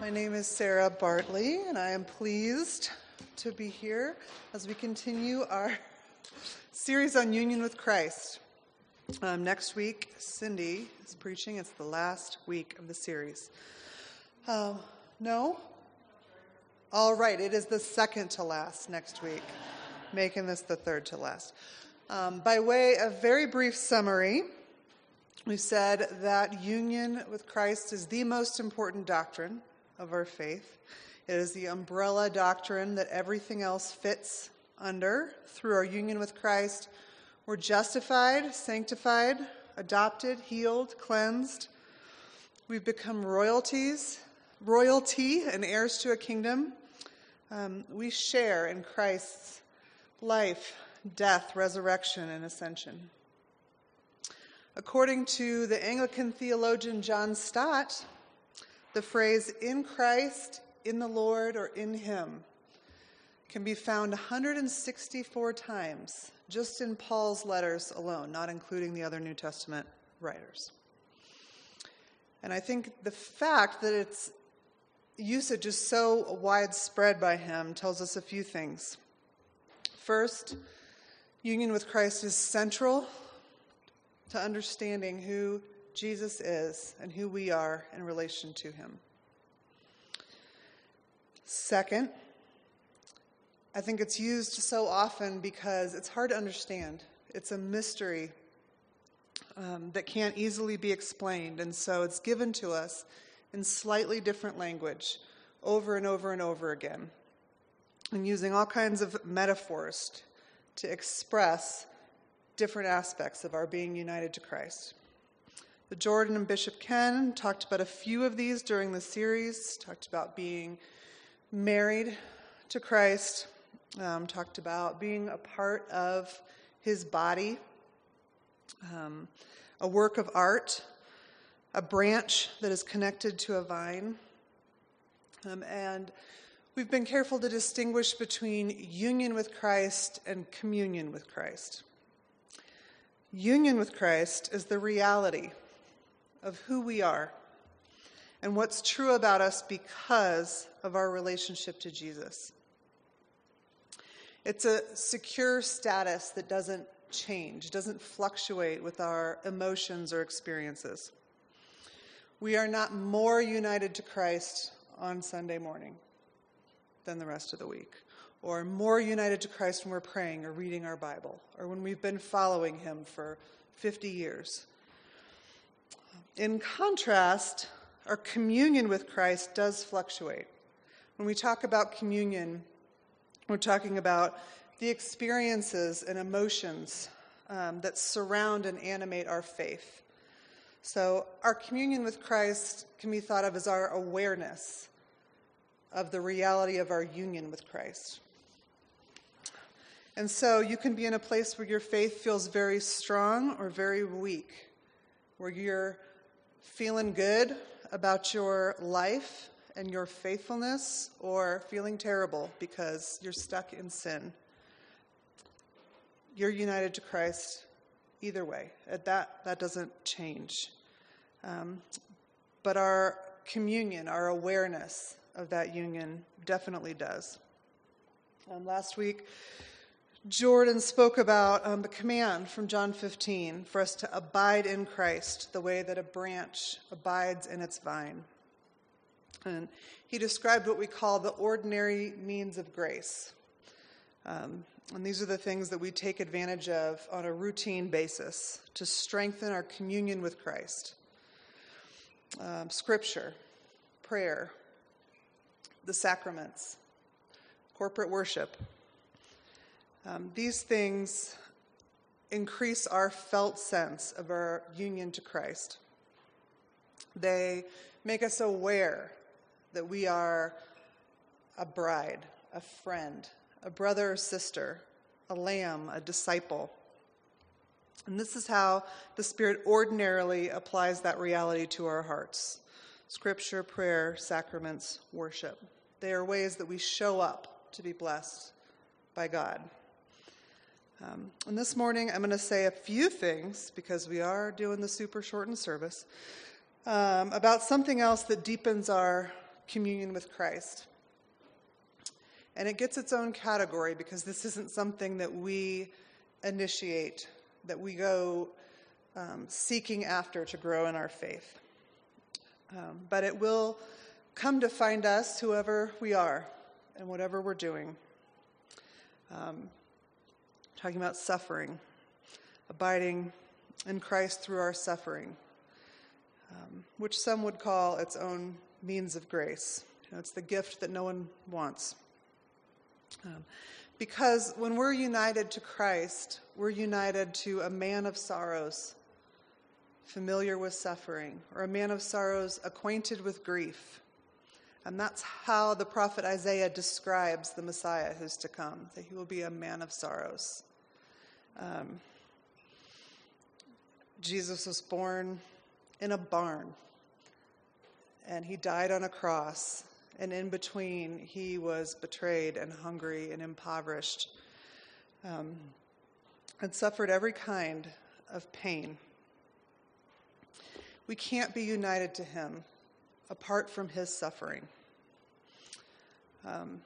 My name is Sarah Bartley, and I am pleased to be here as we continue our series on union with Christ. Um, next week, Cindy is preaching. It's the last week of the series. Uh, no? All right, it is the second to last next week, making this the third to last. Um, by way of very brief summary, we said that union with Christ is the most important doctrine of our faith. It is the umbrella doctrine that everything else fits under. Through our union with Christ, we're justified, sanctified, adopted, healed, cleansed. We've become royalties, royalty, and heirs to a kingdom. Um, we share in Christ's life, death, resurrection, and ascension. According to the Anglican theologian John Stott, the phrase in Christ, in the Lord, or in Him can be found 164 times just in Paul's letters alone, not including the other New Testament writers. And I think the fact that its usage is so widespread by him tells us a few things. First, union with Christ is central to understanding who Jesus is and who we are in relation to him. Second, I think it's used so often because it's hard to understand. It's a mystery um, that can't easily be explained, and so it's given to us in slightly different language over and over and over again, and using all kinds of metaphors to express different aspects of our being united to Christ. The Jordan and Bishop Ken talked about a few of these during the series, talked about being married to Christ, um, talked about being a part of his body, um, a work of art, a branch that is connected to a vine. Um, and we've been careful to distinguish between union with Christ and communion with Christ. Union with Christ is the reality of who we are and what's true about us because of our relationship to Jesus. It's a secure status that doesn't change, doesn't fluctuate with our emotions or experiences. We are not more united to Christ on Sunday morning than the rest of the week, or more united to Christ when we're praying or reading our Bible, or when we've been following Him for 50 years. In contrast, our communion with Christ does fluctuate. When we talk about communion, we're talking about the experiences and emotions um, that surround and animate our faith. So, our communion with Christ can be thought of as our awareness of the reality of our union with Christ. And so, you can be in a place where your faith feels very strong or very weak, where you're feeling good about your life and your faithfulness or feeling terrible because you're stuck in sin. You're united to Christ either way. That, that doesn't change. Um, but our communion, our awareness of that union definitely does. Um, last week, Jordan spoke about um, the command from John 15 for us to abide in Christ the way that a branch abides in its vine. And he described what we call the ordinary means of grace. Um, and these are the things that we take advantage of on a routine basis to strengthen our communion with Christ um, scripture, prayer, the sacraments, corporate worship um, these things increase our felt sense of our union to Christ. They make us aware that we are a bride, a friend, a brother or sister, a lamb, a disciple. And this is how the Spirit ordinarily applies that reality to our hearts scripture, prayer, sacraments, worship. They are ways that we show up to be blessed by God. Um, and this morning, I'm going to say a few things because we are doing the super shortened service um, about something else that deepens our communion with Christ. And it gets its own category because this isn't something that we initiate, that we go um, seeking after to grow in our faith. Um, but it will come to find us, whoever we are, and whatever we're doing. Um, talking about suffering, abiding in Christ through our suffering, um, which some would call its own means of grace. You know, it's the gift that no one wants. Um, because when we're united to Christ, we're united to a man of sorrows, familiar with suffering, or a man of sorrows acquainted with grief. And that's how the prophet Isaiah describes the Messiah who's to come, that he will be a man of sorrows. Um, Jesus was born in a barn, and he died on a cross. And in between, he was betrayed and hungry and impoverished um, and suffered every kind of pain. We can't be united to him apart from his suffering. Um,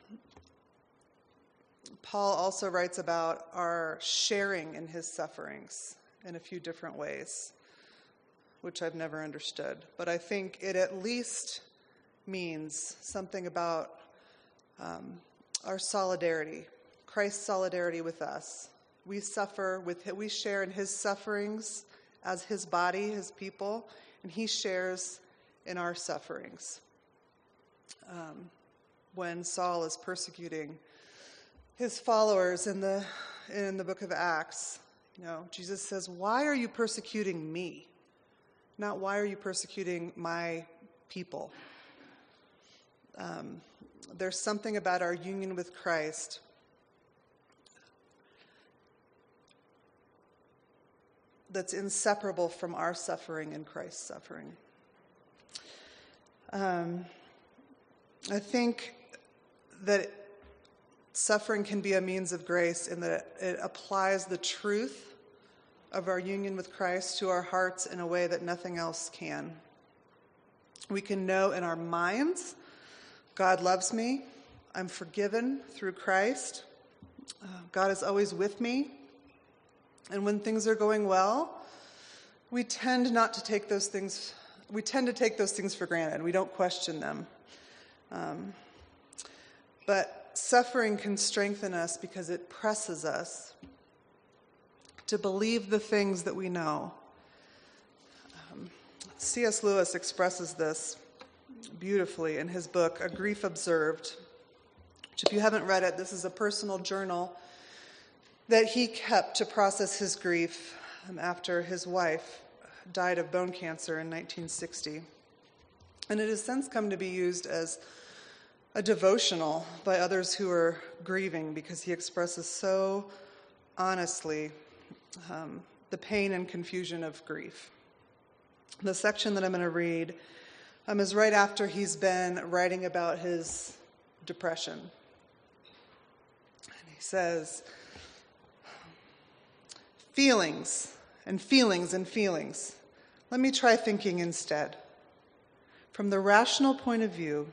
Paul also writes about our sharing in his sufferings in a few different ways, which I've never understood. But I think it at least means something about um, our solidarity, Christ's solidarity with us. We suffer with, him, we share in his sufferings as his body, his people, and he shares in our sufferings. Um, when Saul is persecuting his followers in the, in the book of Acts, you know, Jesus says, Why are you persecuting me? Not why are you persecuting my people? Um, there's something about our union with Christ that's inseparable from our suffering and Christ's suffering. Um, I think that suffering can be a means of grace in that it applies the truth of our union with Christ to our hearts in a way that nothing else can. We can know in our minds God loves me, I'm forgiven through Christ, uh, God is always with me, and when things are going well, we tend not to take those things, we tend to take those things for granted. We don't question them. Um, but suffering can strengthen us because it presses us to believe the things that we know. Um, C.S. Lewis expresses this beautifully in his book, A Grief Observed. Which, if you haven't read it, this is a personal journal that he kept to process his grief um, after his wife died of bone cancer in 1960. And it has since come to be used as a devotional by others who are grieving because he expresses so honestly um, the pain and confusion of grief. The section that I'm going to read um, is right after he's been writing about his depression. And he says, Feelings and feelings and feelings. Let me try thinking instead. From the rational point of view,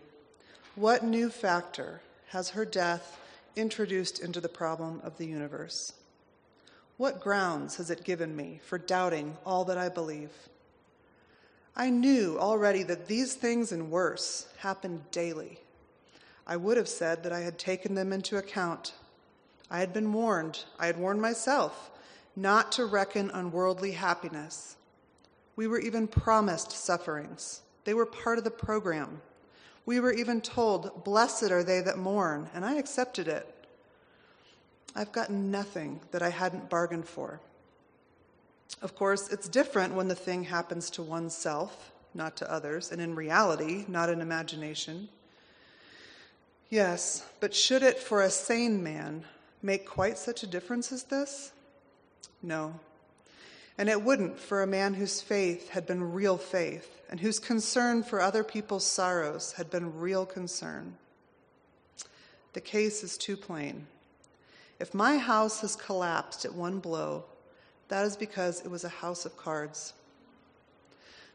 what new factor has her death introduced into the problem of the universe? What grounds has it given me for doubting all that I believe? I knew already that these things and worse happened daily. I would have said that I had taken them into account. I had been warned, I had warned myself not to reckon on worldly happiness. We were even promised sufferings, they were part of the program. We were even told, Blessed are they that mourn, and I accepted it. I've gotten nothing that I hadn't bargained for. Of course, it's different when the thing happens to oneself, not to others, and in reality, not in imagination. Yes, but should it for a sane man make quite such a difference as this? No. And it wouldn't for a man whose faith had been real faith and whose concern for other people's sorrows had been real concern. The case is too plain. If my house has collapsed at one blow, that is because it was a house of cards.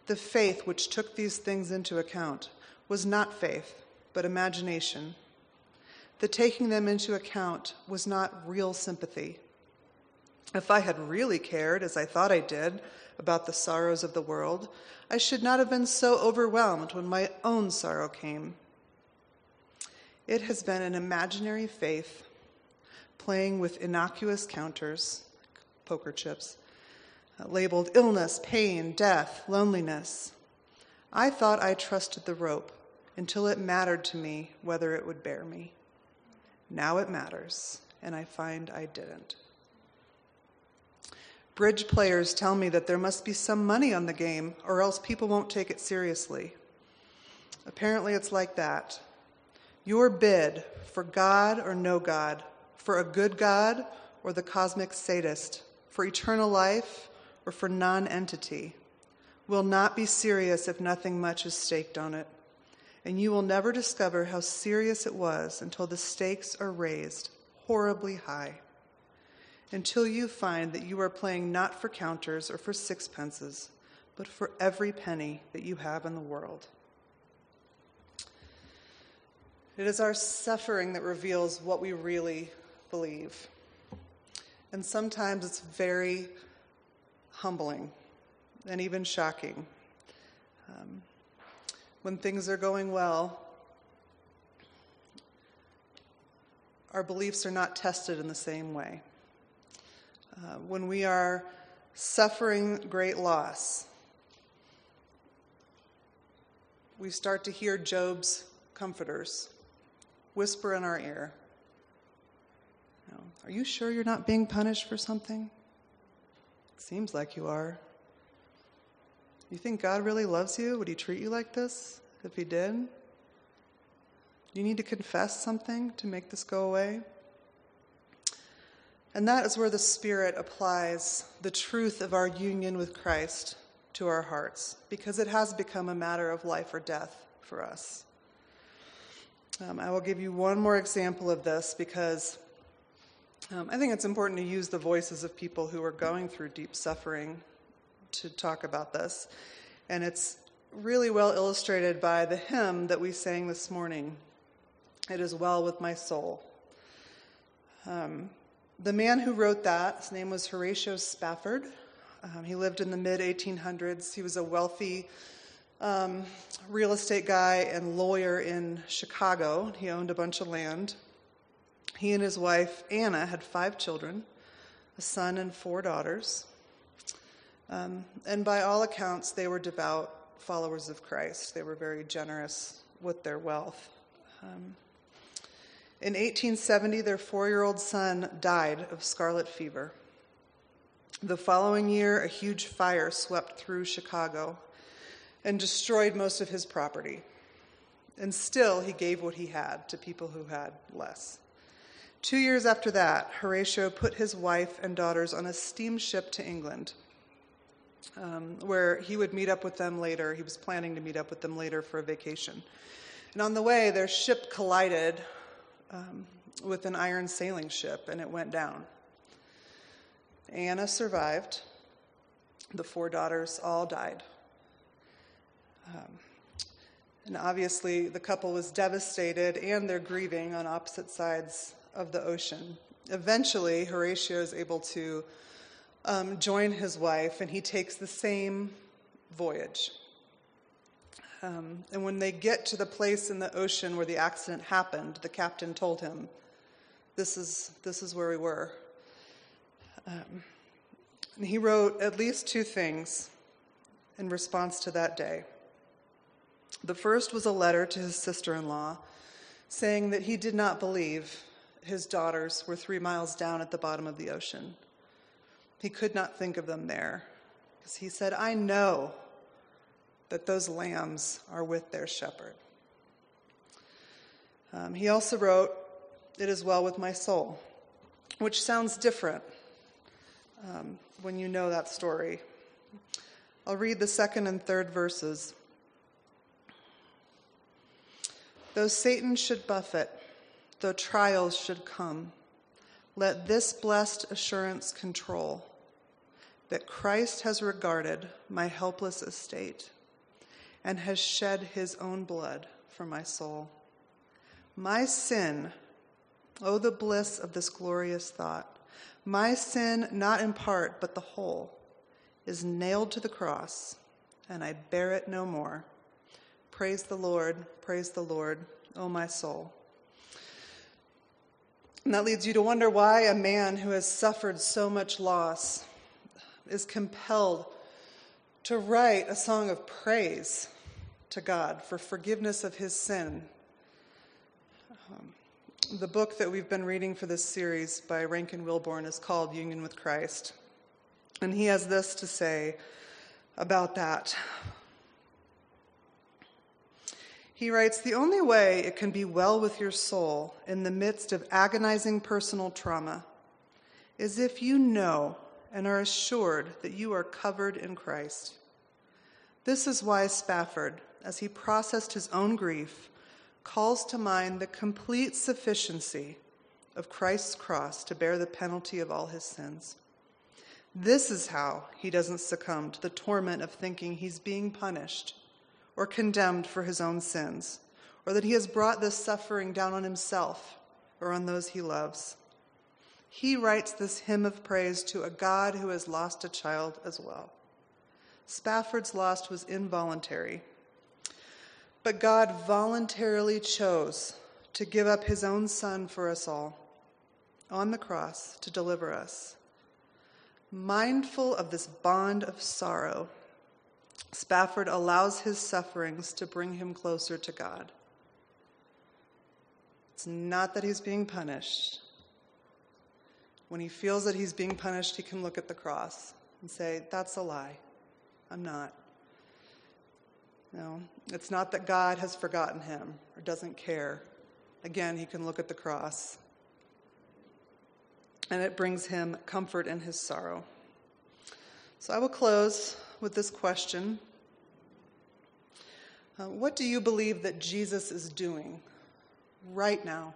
The faith which took these things into account was not faith, but imagination. The taking them into account was not real sympathy. If I had really cared, as I thought I did, about the sorrows of the world, I should not have been so overwhelmed when my own sorrow came. It has been an imaginary faith, playing with innocuous counters, poker chips, uh, labeled illness, pain, death, loneliness. I thought I trusted the rope until it mattered to me whether it would bear me. Now it matters, and I find I didn't. Bridge players tell me that there must be some money on the game, or else people won't take it seriously. Apparently, it's like that. Your bid for God or no God, for a good God or the cosmic sadist, for eternal life or for nonentity, will not be serious if nothing much is staked on it. And you will never discover how serious it was until the stakes are raised horribly high until you find that you are playing not for counters or for sixpences, but for every penny that you have in the world. It is our suffering that reveals what we really believe. And sometimes it's very humbling and even shocking. Um, when things are going well, our beliefs are not tested in the same way. Uh, when we are suffering great loss, we start to hear Job's comforters whisper in our ear you know, Are you sure you're not being punished for something? It seems like you are. You think God really loves you? Would he treat you like this if he did? You need to confess something to make this go away? And that is where the Spirit applies the truth of our union with Christ to our hearts, because it has become a matter of life or death for us. Um, I will give you one more example of this because um, I think it's important to use the voices of people who are going through deep suffering to talk about this. And it's really well illustrated by the hymn that we sang this morning It is Well with My Soul. Um, the man who wrote that, his name was Horatio Spafford. Um, he lived in the mid 1800s. He was a wealthy um, real estate guy and lawyer in Chicago. He owned a bunch of land. He and his wife, Anna, had five children a son and four daughters. Um, and by all accounts, they were devout followers of Christ. They were very generous with their wealth. In 1870, their four year old son died of scarlet fever. The following year, a huge fire swept through Chicago and destroyed most of his property. And still, he gave what he had to people who had less. Two years after that, Horatio put his wife and daughters on a steamship to England, um, where he would meet up with them later. He was planning to meet up with them later for a vacation. And on the way, their ship collided um, with an iron sailing ship, and it went down. Anna survived. The four daughters all died. Um, and obviously, the couple was devastated and they're grieving on opposite sides of the ocean. Eventually, Horatio is able to um, join his wife, and he takes the same voyage. Um, and when they get to the place in the ocean where the accident happened, the captain told him, This is, this is where we were. Um, and he wrote at least two things in response to that day. The first was a letter to his sister in law saying that he did not believe his daughters were three miles down at the bottom of the ocean. He could not think of them there. Because he said, I know that those lambs are with their shepherd. Um, he also wrote, It is well with my soul, which sounds different um, when you know that story. I'll read the second and third verses. Though Satan should buffet, though trials should come, let this blessed assurance control that Christ has regarded my helpless estate and has shed his own blood for my soul. My sin, oh, the bliss of this glorious thought, my sin, not in part, but the whole, is nailed to the cross, and I bear it no more. Praise the Lord, praise the Lord, O my soul. And that leads you to wonder why a man who has suffered so much loss is compelled to write a song of praise to God for forgiveness of his sin. Um, the book that we've been reading for this series by Rankin Wilbourne is called Union with Christ. And he has this to say about that. He writes The only way it can be well with your soul in the midst of agonizing personal trauma is if you know and are assured that you are covered in Christ. This is why Spafford, as he processed his own grief, calls to mind the complete sufficiency of Christ's cross to bear the penalty of all his sins. This is how he doesn't succumb to the torment of thinking he's being punished or condemned for his own sins, or that he has brought this suffering down on himself or on those he loves. He writes this hymn of praise to a God who has lost a child as well. Spafford's loss was involuntary, but God voluntarily chose to give up his own son for us all on the cross to deliver us. Mindful of this bond of sorrow, Spafford allows his sufferings to bring him closer to God. It's not that he's being punished. When he feels that he's being punished, he can look at the cross and say, That's a lie. I'm not. No, it's not that God has forgotten him or doesn't care. Again, he can look at the cross, and it brings him comfort in his sorrow. So I will close with this question uh, What do you believe that Jesus is doing right now?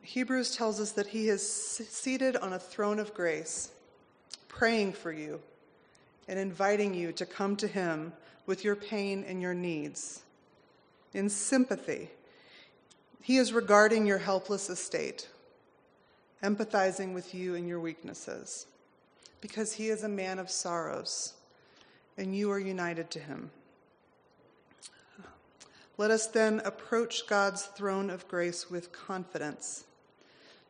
Hebrews tells us that he is seated on a throne of grace, praying for you and inviting you to come to him with your pain and your needs. In sympathy, he is regarding your helpless estate empathizing with you and your weaknesses, because he is a man of sorrows, and you are united to him. Let us then approach God's throne of grace with confidence,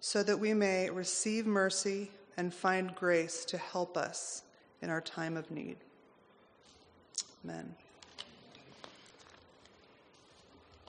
so that we may receive mercy and find grace to help us in our time of need. Amen.